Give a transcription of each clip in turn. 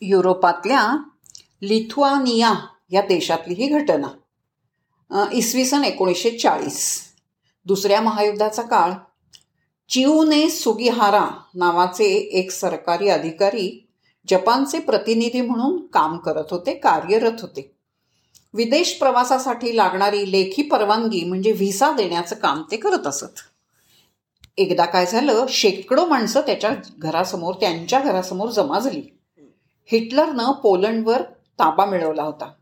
युरोपातल्या लिथुआनिया या देशातली ही घटना. इसवी सन एकोणीसशे चाळीस दुसऱ्या महायुद्धाचा काळ. चिऊने सुगिहारा नावाचे एक सरकारी अधिकारी जपानचे प्रतिनिधी म्हणून काम करत होते कार्यरत होते. विदेश प्रवासासाठी लागणारी लेखी परवानगी म्हणजे व्हिसा देण्याचं काम ते करत असत. एकदा काय झालं शेकडो माणसं त्याच्या घरासमोर त्यांच्या घरासमोर जमा झाली. हिटलरनं पोलंडवर ताबा मिळवला होता.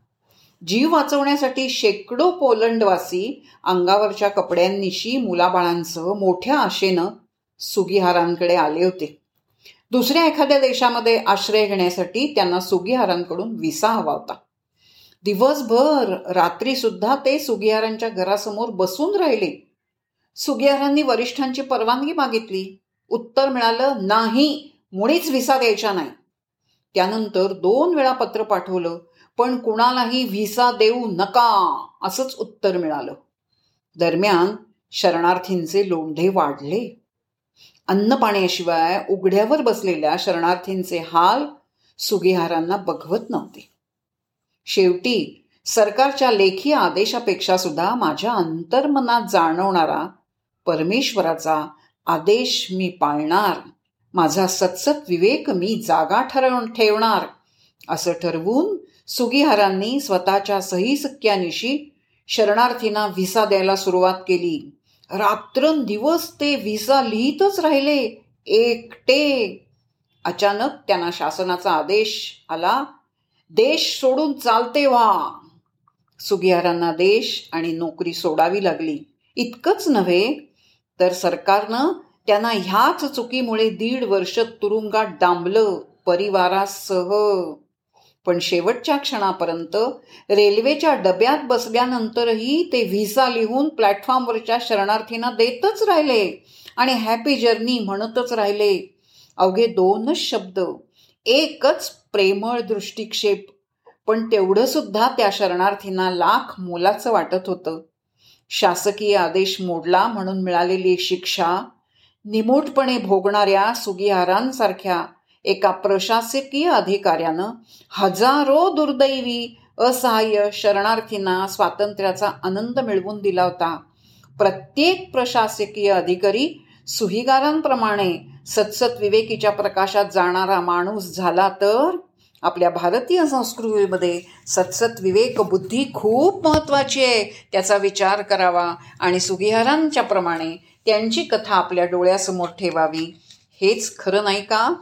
जीव वाचवण्यासाठी शेकडो पोलंडवासी अंगावरच्या कपड्यांनिशी मुलाबाळांसह मोठ्या आशेनं सुगीहारांकडे आले होते. दुसऱ्या एखाद्या देशामध्ये आश्रय घेण्यासाठी त्यांना सुगीहारांकडून विसा हवा होता. दिवसभर रात्रीसुद्धा ते सुगिहारांच्या घरासमोर बसून राहिले. सुगिहारांनी वरिष्ठांची परवानगी मागितली. उत्तर मिळालं नाही मुळीच व्हिसा द्यायचा नाही. त्यानंतर दोन वेळा पत्र पाठवलं पण कुणालाही व्हिसा देऊ नका असंच उत्तर मिळालं. दरम्यान शरणार्थींचे लोंढे वाढले. अन्न पाण्याशिवाय उघड्यावर बसलेल्या शरणार्थींचे हाल सुगिहारांना बघवत नव्हते. शेवटी सरकारच्या लेखी आदेशापेक्षा सुद्धा माझ्या अंतर्मनात जाणवणारा परमेश्वराचा आदेश मी पाळणार. माझा सतसत विवेक मी जागा ठरवून ठेवणार. असं ठरवून सुगीहारांनी स्वतःच्या सही सक्क्यानिशी शरणार्थींना व्हिसा द्यायला सुरुवात केली. रात्रंदिवस ते व्हिसा लिहितच राहिले. एकटे. अचानक त्यांना शासनाचा आदेश आला. देश सोडून चालते व्हा. सुगीहारांना देश आणि नोकरी सोडावी लागली. इतकंच नव्हे तर सरकारनं त्यांना ह्याच चुकीमुळे दीड वर्ष तुरुंगात डांबलं परिवारासह. पण शेवटच्या क्षणापर्यंत रेल्वेच्या डब्यात बसल्यानंतरही ते व्हिसा लिहून प्लॅटफॉर्मवरच्या शरणार्थींना देतच राहिले आणि हॅपी जर्नी म्हणतच राहिले. अवघे दोनच शब्द एकच प्रेमळ दृष्टिक्षेप पण तेवढं सुद्धा त्या शरणार्थींना लाख मोलाचं वाटत होतं. शासकीय आदेश मोडला म्हणून मिळालेली शिक्षा निमूटपणे भोगणाऱ्या सुगिहारांसारख्या एका प्रशासकीय अधिकाऱ्यानं हजारो दुर्दैवी असहाय्य शरणार्थींना स्वातंत्र्याचा आनंद मिळवून दिला होता. प्रत्येक प्रशासकीय अधिकारी सुहिगारांप्रमाणे सतसत विवेकीच्या प्रकाशात जाणारा माणूस झाला तर आपल्या भारतीय संस्कृतीमध्ये सतसत विवेक बुद्धी खूप महत्त्वाची आहे त्याचा विचार करावा आणि सुगिहारांच्या प्रमाणे त्यांची कथा आपल्या डोळ्यासमोर ठेवावी. हेच खरं नाही का?